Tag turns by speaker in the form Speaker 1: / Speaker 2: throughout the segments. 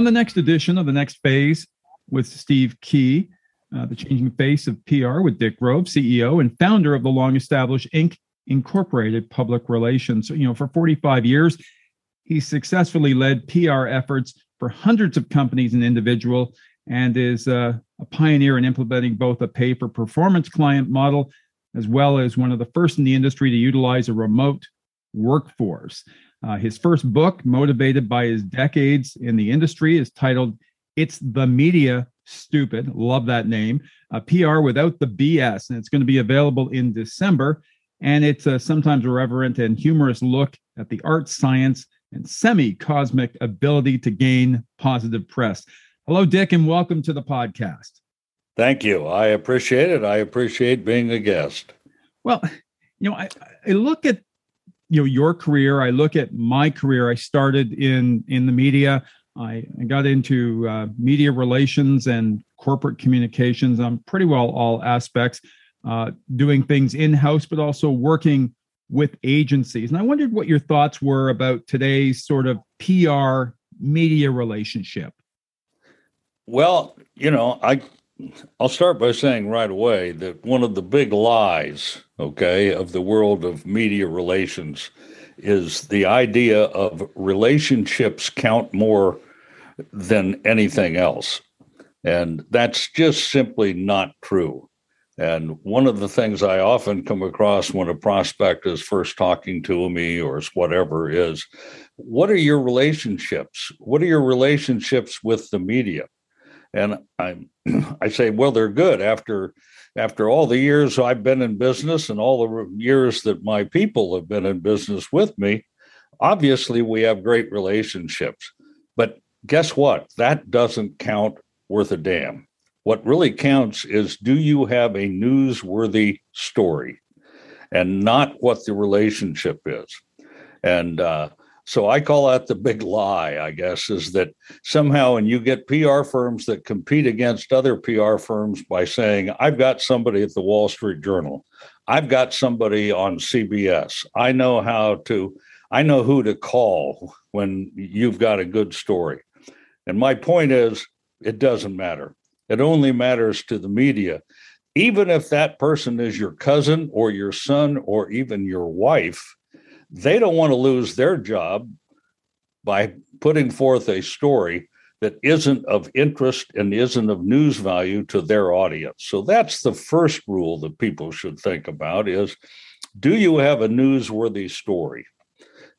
Speaker 1: On the next edition of the next phase with Steve Kee, uh, the changing face of PR with Dick Grove, CEO and founder of the long established INK Incorporated Public Relations. You know, for 45 years, he successfully led PR efforts for hundreds of companies and individual and is uh, a pioneer in implementing both a pay for performance client model as well as one of the first in the industry to utilize a remote workforce. Uh, his first book, motivated by his decades in the industry, is titled It's the Media Stupid. Love that name. Uh, PR without the BS. And it's going to be available in December. And it's a sometimes irreverent and humorous look at the art, science, and semi cosmic ability to gain positive press. Hello, Dick, and welcome to the podcast.
Speaker 2: Thank you. I appreciate it. I appreciate being a guest.
Speaker 1: Well, you know, I, I look at you know your career. I look at my career. I started in in the media. I, I got into uh, media relations and corporate communications. I'm pretty well all aspects uh, doing things in house but also working with agencies. And i wondered what your thoughts were about today's sort of pr media relationship.
Speaker 2: Well you know i I'll start by saying right away that one of the big lies, okay, of the world of media relations is the idea of relationships count more than anything else. And that's just simply not true. And one of the things I often come across when a prospect is first talking to me or whatever is what are your relationships? What are your relationships with the media? And I, I say, well, they're good after after all the years I've been in business and all the years that my people have been in business with me. Obviously, we have great relationships, but guess what? That doesn't count worth a damn. What really counts is do you have a newsworthy story and not what the relationship is. And uh, so I call that the big lie, I guess, is that somehow, and you get PR firms that compete against other PR firms by saying, I've got somebody at the Wall Street Journal, I've got somebody on CBS, I know how to, I know who to call when you've got a good story. And my point is, it doesn't matter. It only matters to the media. Even if that person is your cousin or your son or even your wife, they don't want to lose their job by putting forth a story that isn't of interest and isn't of news value to their audience. So that's the first rule that people should think about is do you have a newsworthy story?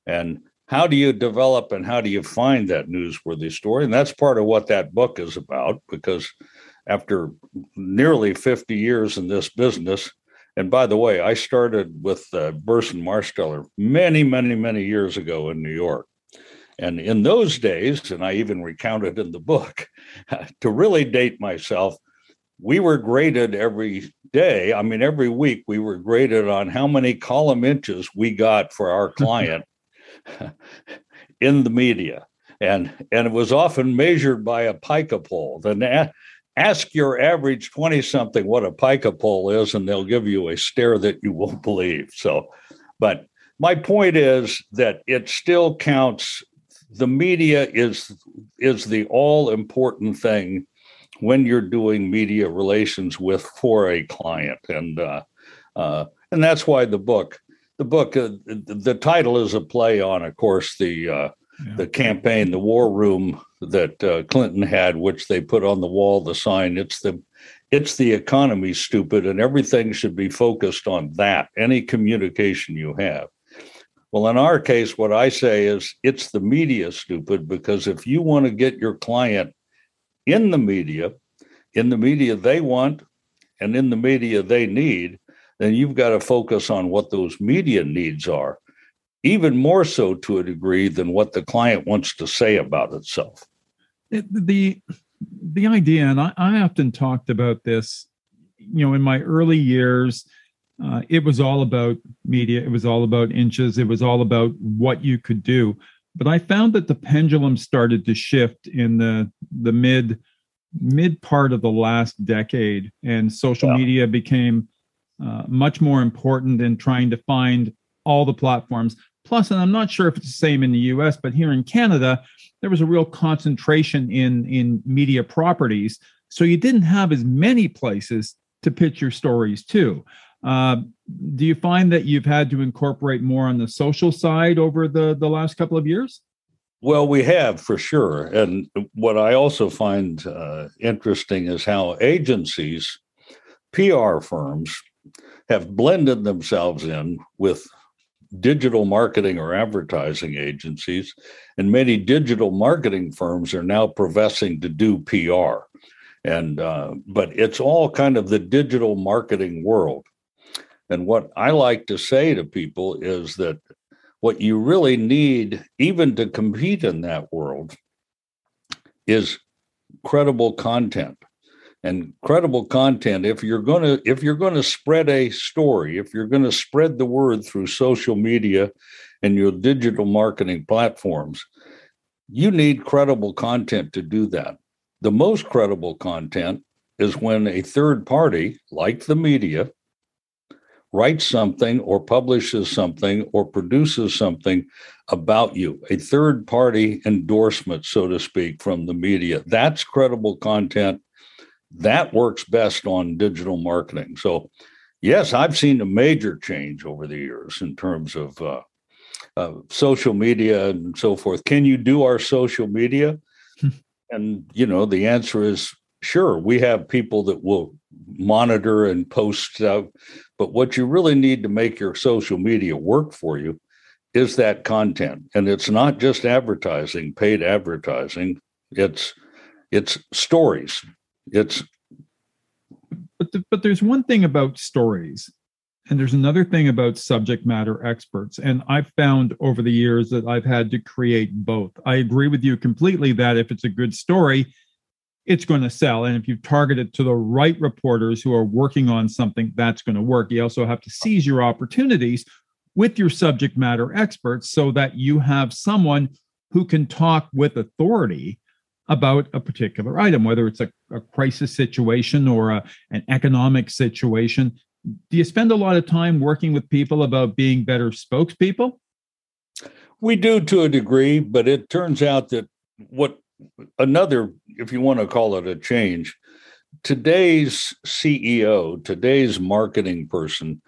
Speaker 2: And how do you develop and how do you find that newsworthy story? And that's part of what that book is about because after nearly 50 years in this business, and by the way, I started with uh, Burson Marsteller many, many, many years ago in New York. And in those days, and I even recounted in the book, to really date myself, we were graded every day. I mean, every week we were graded on how many column inches we got for our client in the media. And, and it was often measured by a pica pole. The ask your average 20 something what a pica pole is and they'll give you a stare that you won't believe so. But my point is that it still counts. The media is is the all important thing when you're doing media relations with for a client and uh, uh, and that's why the book the book uh, the title is a play on of course the uh, the campaign the war room that uh, Clinton had, which they put on the wall the sign. It's the it's the economy, stupid, and everything should be focused on that. Any communication you have. Well, in our case, what I say is it's the media, stupid, because if you want to get your client in the media, in the media they want, and in the media they need, then you've got to focus on what those media needs are, even more so to a degree than what the client wants to say about itself
Speaker 1: the the idea, and I, I often talked about this, you know, in my early years, uh, it was all about media. It was all about inches. It was all about what you could do. But I found that the pendulum started to shift in the the mid mid part of the last decade, and social yeah. media became uh, much more important in trying to find all the platforms. Plus, and I'm not sure if it's the same in the US, but here in Canada, there was a real concentration in, in media properties. So you didn't have as many places to pitch your stories to. Uh, do you find that you've had to incorporate more on the social side over the, the last couple of years?
Speaker 2: Well, we have for sure. And what I also find uh, interesting is how agencies, PR firms, have blended themselves in with digital marketing or advertising agencies. And many digital marketing firms are now professing to do PR. And, uh, but it's all kind of the digital marketing world. And what I like to say to people is that what you really need, even to compete in that world, is credible content. And credible content, if you're gonna if you're gonna spread a story, if you're gonna spread the word through social media and your digital marketing platforms, you need credible content to do that. The most credible content is when a third party, like the media, writes something or publishes something or produces something about you, a third party endorsement, so to speak, from the media. That's credible content. That works best on digital marketing. So, yes, I've seen a major change over the years in terms of uh, uh, social media and so forth. Can you do our social media? Hmm. and, you know, the answer is sure. We have people that will monitor and post out but what you really need to make your social media work for you is that content. And it's not just advertising, paid advertising. It's it's stories. It's
Speaker 1: but the, but there's one thing about stories and there's another thing about subject matter experts. And I've found over the years that I've had to create both. I agree with you completely that if it's a good story, it's going to sell. And if you target it to the right reporters who are working on something, that's going to work. You also have to seize your opportunities with your subject matter experts so that you have someone who can talk with authority about a particular item, whether it's a, a crisis situation or a, an economic situation. Do you spend a lot of time working with people about being better spokespeople?
Speaker 2: We do to a degree, but it turns out that what another, if you want to call it a change, today's CEO, today's marketing person,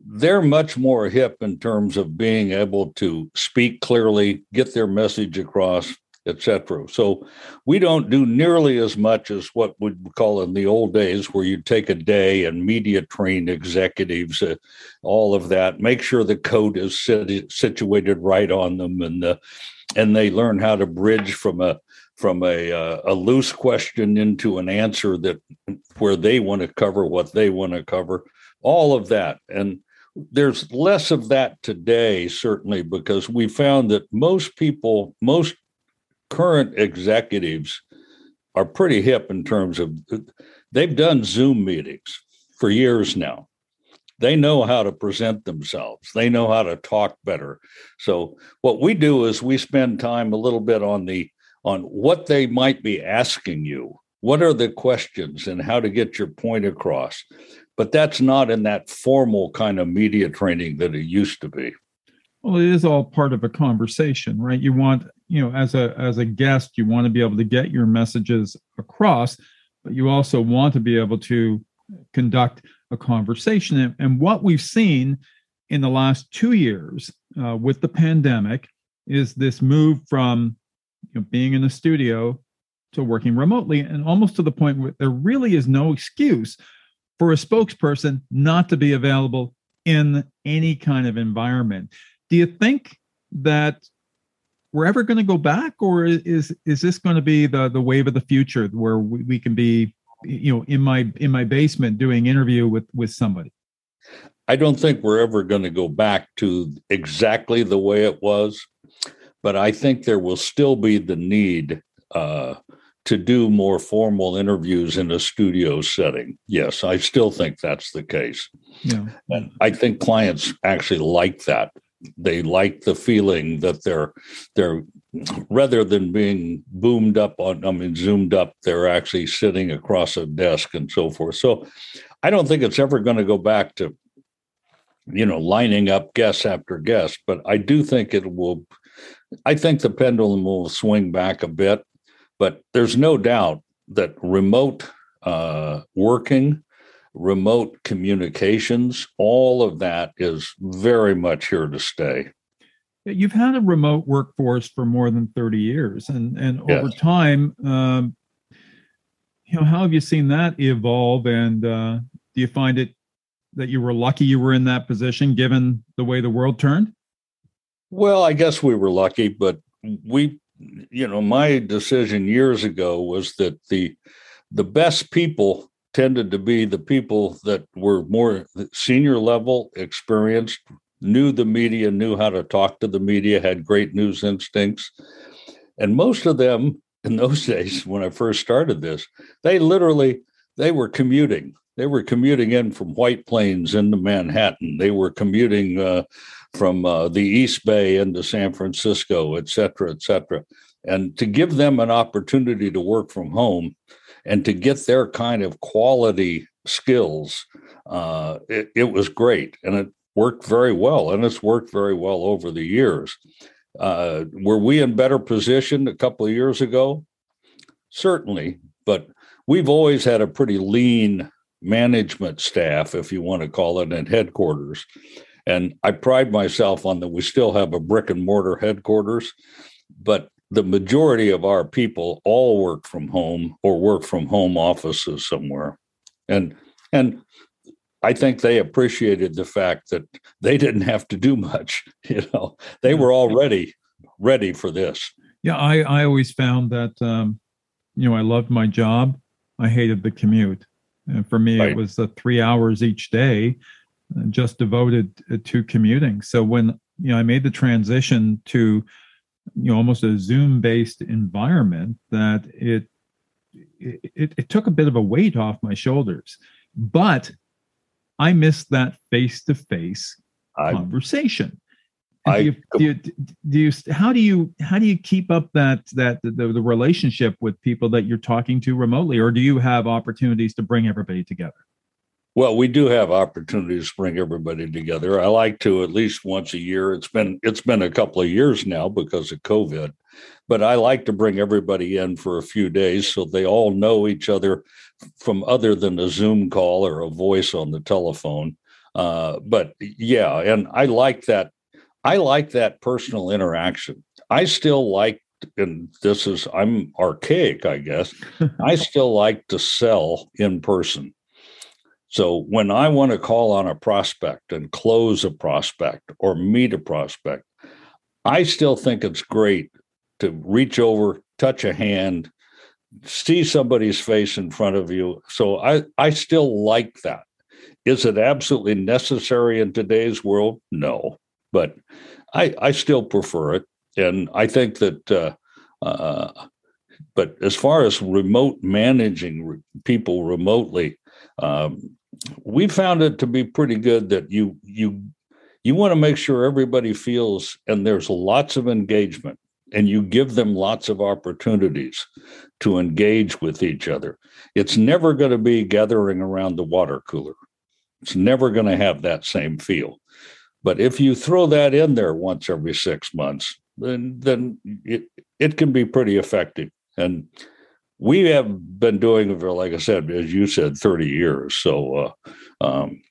Speaker 2: they're much more hip in terms of being able to speak clearly, get their message across, etc. So we don't do nearly as much as what we'd call in the old days, where you take a day and media train executives, uh, all of that, make sure the code is situated right on them, and the and they learn how to bridge from a from a uh, a loose question into an answer that where they want to cover what they want to cover all of that and there's less of that today certainly because we found that most people most current executives are pretty hip in terms of they've done zoom meetings for years now they know how to present themselves they know how to talk better so what we do is we spend time a little bit on the on what they might be asking you. What are the questions and how to get your point across? But that's not in that formal kind of media training that it used to be.
Speaker 1: Well, it is all part of a conversation, right? You want, you know, as a as a guest, you want to be able to get your messages across, but you also want to be able to conduct a conversation. And, what we've seen in the last two years uh, with the pandemic is this move from you know, being in the studio to working remotely, and almost to the point where there really is no excuse for a spokesperson not to be available in any kind of environment. Do you think that we're ever going to go back, or is is this going to be the the wave of the future where we, we can be, you know, in my in my basement doing interview with with somebody?
Speaker 2: I don't think we're ever going to go back to exactly the way it was but I think there will still be the need uh, to do more formal interviews in a studio setting. Yes, I still think that's the case. Yeah. And I think clients actually like that. They like the feeling that they're they're rather than being boomed up on I mean zoomed up, they're actually sitting across a desk and so forth. So I don't think it's ever going to go back to you know, lining up guest after guest. But I do think it will. I think the pendulum will swing back a bit, but there's no doubt that remote uh, working, remote communications, all of that is very much here to stay.
Speaker 1: You've had a remote workforce for more than 30 years, and and yes. over time, um, you know, how have you seen that evolve? And uh, do you find it that you were lucky you were in that position given the way the world turned?
Speaker 2: Well, I guess we were lucky, but we, you know, my decision years ago was that the the best people tended to be the people that were more senior level, experienced, knew the media, knew how to talk to the media, had great news instincts. And most of them in those days, when I first started this, they literally they were commuting. They were commuting in from White Plains into Manhattan. They were commuting uh, from uh, the East Bay into San Francisco, et cetera, et cetera. And to give them an opportunity to work from home and to get their kind of quality skills, uh, it, it, was great. And it worked very well. And it's worked very well over the years. Uh, were we in better position a couple of years ago? Certainly. But we've always had a pretty lean management staff, if you want to call it, at headquarters. And I pride myself on that we still have a brick and mortar headquarters, but the majority of our people all work from home or work from home offices somewhere. And and I think they appreciated the fact that they didn't have to do much. You know, they were already ready for this.
Speaker 1: Yeah, I, I always found that um, you know I loved my job. I hated the commute. And for me, right. it was the three hours each day uh, just devoted uh, to commuting. So when you know I made the transition to you know almost a Zoom based environment, that it, it it took a bit of a weight off my shoulders. But I missed that face to face conversation. I, do you, do you, do you, how do you how do you keep up that that the, the relationship with people that you're talking to remotely or do you have opportunities to bring everybody together
Speaker 2: well we do have opportunities to bring everybody together i like to at least once a year it's been it's been a couple of years now because of covid but i like to bring everybody in for a few days so they all know each other from other than a zoom call or a voice on the telephone uh, but yeah and i like that I like that personal interaction. I still like, and this is, I'm archaic, I guess. I still like to sell in person. So when I want to call on a prospect and close a prospect or meet a prospect, I still think it's great to reach over, touch a hand, see somebody's face in front of you. So I, I still like that. Is it absolutely necessary in today's world? No but I I still prefer it, and I think that. Uh, uh, but as far as remote managing re- people remotely, um, we found it to be pretty good. That you you you want to make sure everybody feels, and there's lots of engagement, and you give them lots of opportunities to engage with each other. It's never going to be gathering around the water cooler. It's never going to have that same feel. But if you throw that in there once every six months, then then it it can be pretty effective. And we have been doing it for, like I said, as you said, thirty years. So, uh, um,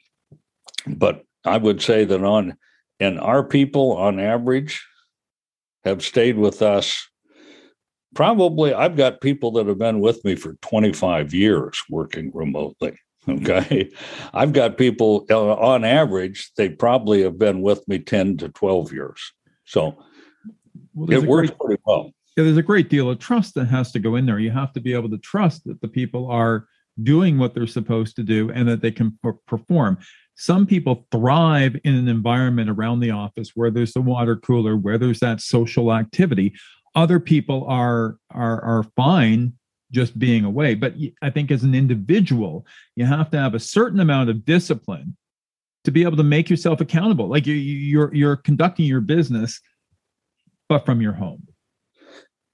Speaker 2: but I would say that on and our people on average have stayed with us probably i've got people that have been with me for 25 years working remotely Okay. I've got people uh, on average, they probably have been with me 10 to 12 years. So well, it works great, pretty well.
Speaker 1: Yeah, there's a great deal of trust that has to go in there. You have to be able to trust that the people are doing what they're supposed to do and that they can perform. Some people thrive in an environment around the office where there's the water cooler, where there's that social activity. Other people are are are fine just being away. But I think as an individual, you have to have a certain amount of discipline to be able to make yourself accountable. Like you, you're you're conducting your business, but from your home.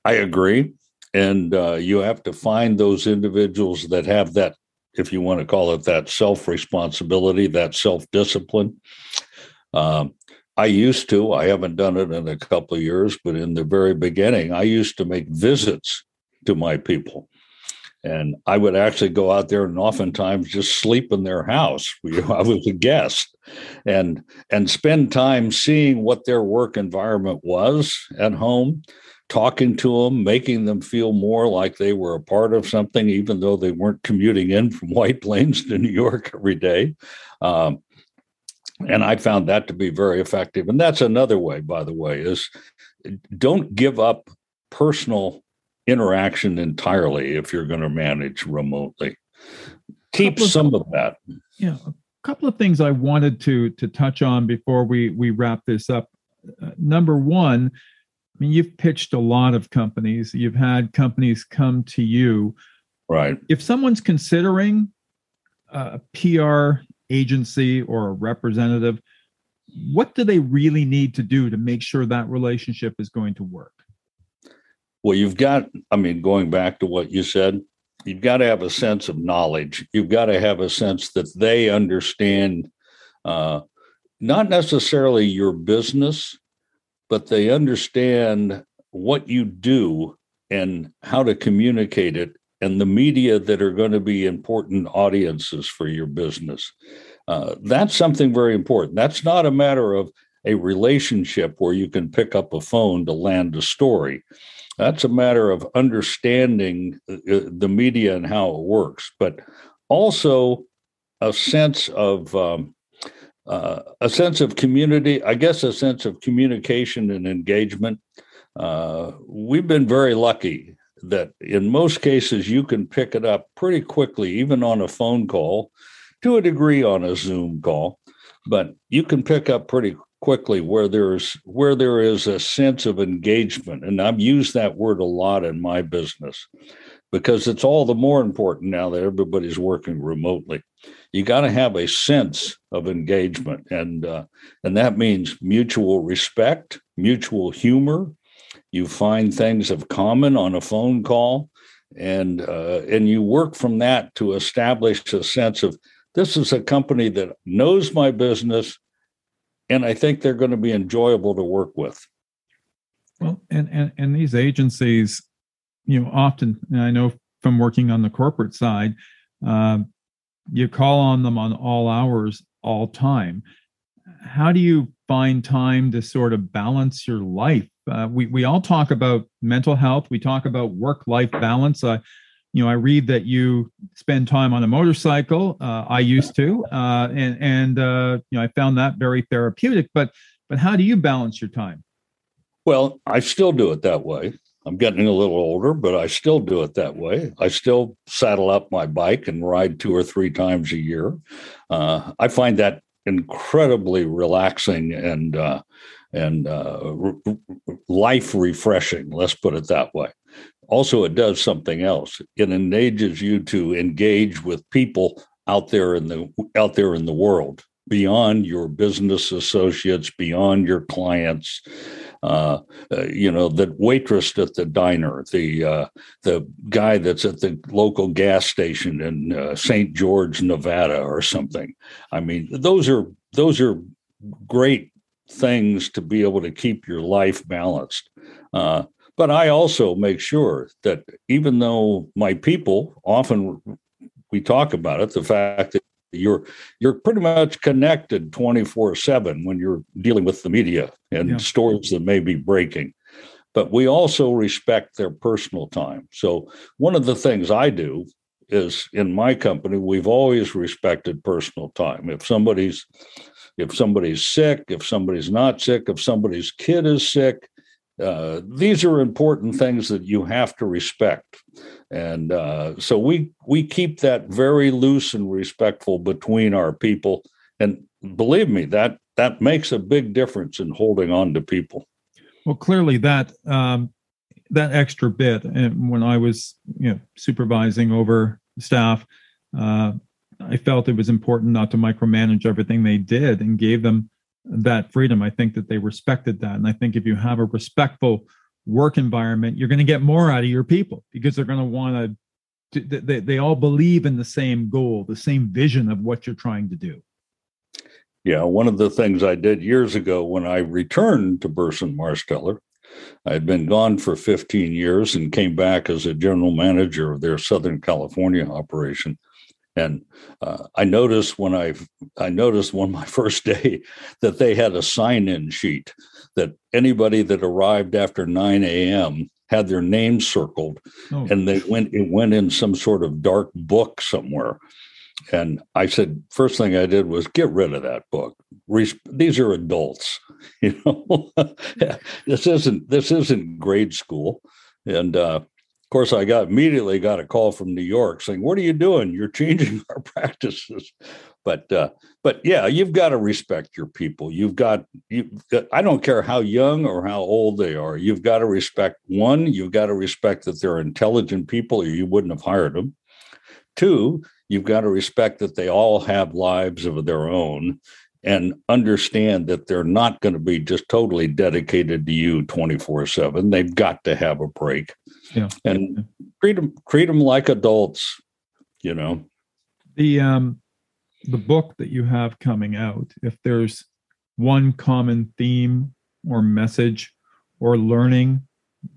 Speaker 2: I agree, and uh, you have to find those individuals that have that, if you want to call it that, self responsibility, that self discipline. Um, I used to, I haven't done it in a couple of years, but in the very beginning, I used to make visits to my people. And I would actually go out there and oftentimes just sleep in their house. I was a guest and and spend time seeing what their work environment was at home, talking to them, making them feel more like they were a part of something, even though they weren't commuting in from White Plains to New York every day. Um, and I found that to be very effective. And that's another way, by the way, is don't give up personal interaction entirely if you're going to manage remotely. Keep some of that.
Speaker 1: Yeah, a couple of things I wanted to to touch on before we we wrap this up. Uh, number one, I mean, you've pitched a lot of companies. You've had companies come to you.
Speaker 2: Right.
Speaker 1: If someone's considering a PR agency or a representative, what do they really need to do to make sure that relationship is going to work?
Speaker 2: Well, you've got, I mean, going back to what you said, you've got to have a sense of knowledge. You've got to have a sense that they understand uh, not necessarily your business, but they understand what you do and how to communicate it and the media that are going to be important audiences for your business. Uh, that's something very important. That's not a matter of a relationship where you can pick up a phone to land a story. That's a matter of understanding uh, the media and how it works, but also a sense of um, uh, a sense of community. I guess a sense of communication and engagement. Uh, we've been very lucky that in most cases you can pick it up pretty quickly, even on a phone call, to a degree on a Zoom call, but you can pick up pretty quickly where there's where there is a sense of engagement and i've used that word a lot in my business because it's all the more important now that everybody's working remotely you got to have a sense of engagement and uh, and that means mutual respect mutual humor you find things of common on a phone call and uh, and you work from that to establish a sense of this is a company that knows my business and I think they're going to be enjoyable to work with.
Speaker 1: Well, and and, and these agencies, you know, often I know from working on the corporate side, uh, you call on them on all hours, all time. How do you find time to sort of balance your life? Uh, we we all talk about mental health. We talk about work life balance. Uh, you know, I read that you spend time on a motorcycle. Uh, I used to, uh, and and uh, you know, I found that very therapeutic. But but how do you balance your time?
Speaker 2: Well, I still do it that way. I'm getting a little older, but I still do it that way. I still saddle up my bike and ride two or three times a year. Uh, I find that incredibly relaxing and uh, and uh, life refreshing. Let's put it that way also it does something else it enables you to engage with people out there in the out there in the world beyond your business associates beyond your clients uh, you know the waitress at the diner the uh, the guy that's at the local gas station in uh, St. George Nevada or something i mean those are those are great things to be able to keep your life balanced uh, but I also make sure that even though my people often we talk about it, the fact that you're you're pretty much connected 24/7 when you're dealing with the media and yeah. stories that may be breaking. But we also respect their personal time. So one of the things I do is in my company we've always respected personal time. If somebody's if somebody's sick, if somebody's not sick, if somebody's kid is sick, uh, these are important things that you have to respect, and uh, so we we keep that very loose and respectful between our people. And believe me, that that makes a big difference in holding on to people.
Speaker 1: Well, clearly that um, that extra bit, and when I was you know supervising over staff, uh, I felt it was important not to micromanage everything they did and gave them that freedom. I think that they respected that. And I think if you have a respectful work environment, you're going to get more out of your people because they're going to want to, they, they all believe in the same goal, the same vision of what you're trying to do.
Speaker 2: Yeah, one of the things I did years ago when I returned to Burson Marsteller, I had been gone for 15 years and came back as a general manager of their Southern California operation. And uh, I noticed when I I noticed on my first day that they had a sign-in sheet that anybody that arrived after 9 a.m. had their name circled, oh. and they went it went in some sort of dark book somewhere. And I said, first thing I did was get rid of that book. These are adults, you know. this isn't this isn't grade school, and uh, of course, I got immediately got a call from New York saying, "What are you doing? You're changing our practices." But uh, but yeah, you've got to respect your people. You've got you. I don't care how young or how old they are. You've got to respect one. You've got to respect that they're intelligent people, or you wouldn't have hired them. Two, you've got to respect that they all have lives of their own and understand that they're not going to be just totally dedicated to you 24 7 they've got to have a break yeah. and treat them treat them like adults you know
Speaker 1: the um the book that you have coming out if there's one common theme or message or learning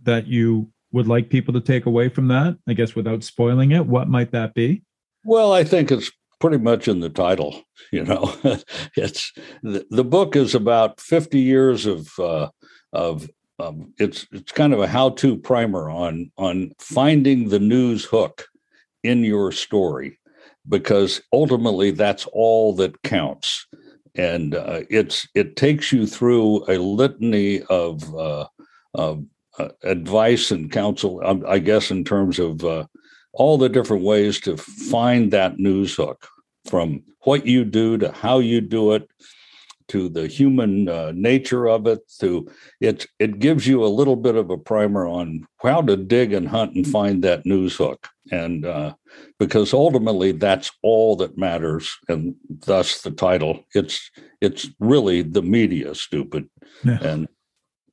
Speaker 1: that you would like people to take away from that i guess without spoiling it what might that be
Speaker 2: well i think it's pretty much in the title. You know, it's the, the book is about 50 years of uh, of um, it's it's kind of a how-to primer on on finding the news hook in your story because ultimately that's all that counts. And uh, it's it takes you through a litany of, uh, uh, advice and counsel um, i guess in terms of uh, all the different ways to find that news hook from what you do to how you do it to the human uh, nature of it to it it gives you a little bit of a primer on how to dig and hunt and find that news hook. And uh, because ultimately that's all that matters and thus the title. It's it's really the media stupid. Yeah. and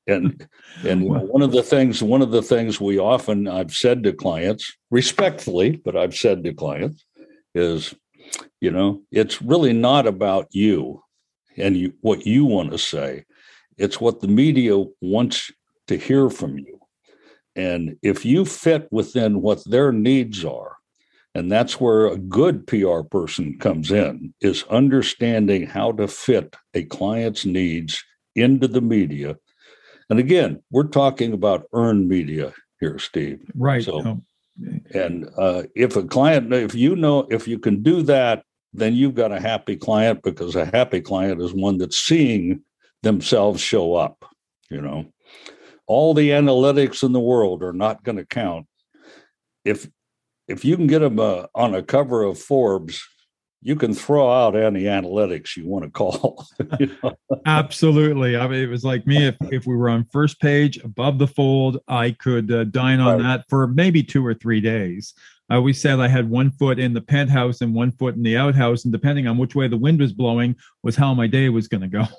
Speaker 2: and and one of the things one of the things we often I've said to clients respectfully but I've said to clients is you know, it's really not about you and you, what you want to say. It's what the media wants to hear from you. And if you fit within what their needs are, and that's where a good PR person comes in, is understanding how to fit a client's needs into the media. And again, we're talking about earned media here, Steve.
Speaker 1: Right.
Speaker 2: So, and uh, if a client, if you know, if you can do that, then you've got a happy client because a happy client is one that's seeing themselves show up. You know, all the analytics in the world are not going to count if if you can get them uh, on a cover of Forbes you can throw out any analytics you want to call.
Speaker 1: you know? Absolutely. I mean, it was like me if, if we were on first page above the fold, I could uh, dine on right. that for maybe two or three days. I always said I had one foot in the penthouse and one foot in the outhouse, and depending on which way the wind was blowing, was how my day was going to go.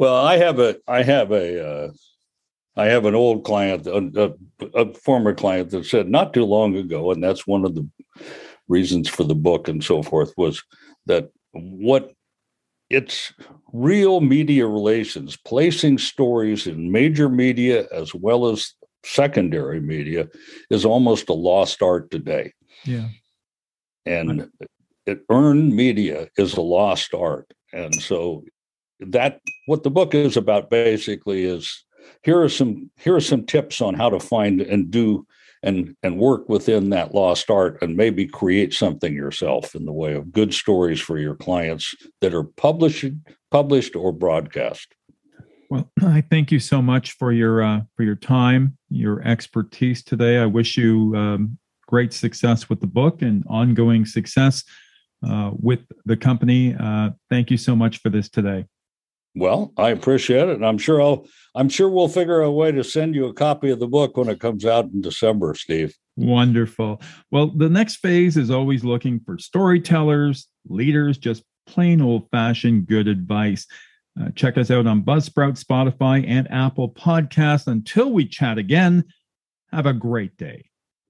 Speaker 2: Well, I have a, I have a, uh, I have an old client, a, a, a former client that said not too long ago, and that's one of the reasons for the book and so forth was that what it's real media relations, placing stories in major media as well as secondary media is almost a lost art today.
Speaker 1: Yeah.
Speaker 2: And it earned media is a lost art. And so that what the book is about basically is here are some here are some tips on how to find and do and and work within that lost art and maybe create something yourself in the way of good stories for your clients that are published published or broadcast
Speaker 1: well i thank you so much for your uh, for your time your expertise today i wish you um, great success with the book and ongoing success uh, with the company uh, thank you so much for this today
Speaker 2: well, I appreciate it, and I'm sure I'll. I'm sure we'll figure a way to send you a copy of the book when it comes out in December, Steve.
Speaker 1: Wonderful. Well, the next phase is always looking for storytellers, leaders, just plain old fashioned good advice. Uh, check us out on Buzzsprout, Spotify, and Apple Podcasts. Until we chat again, have a great day.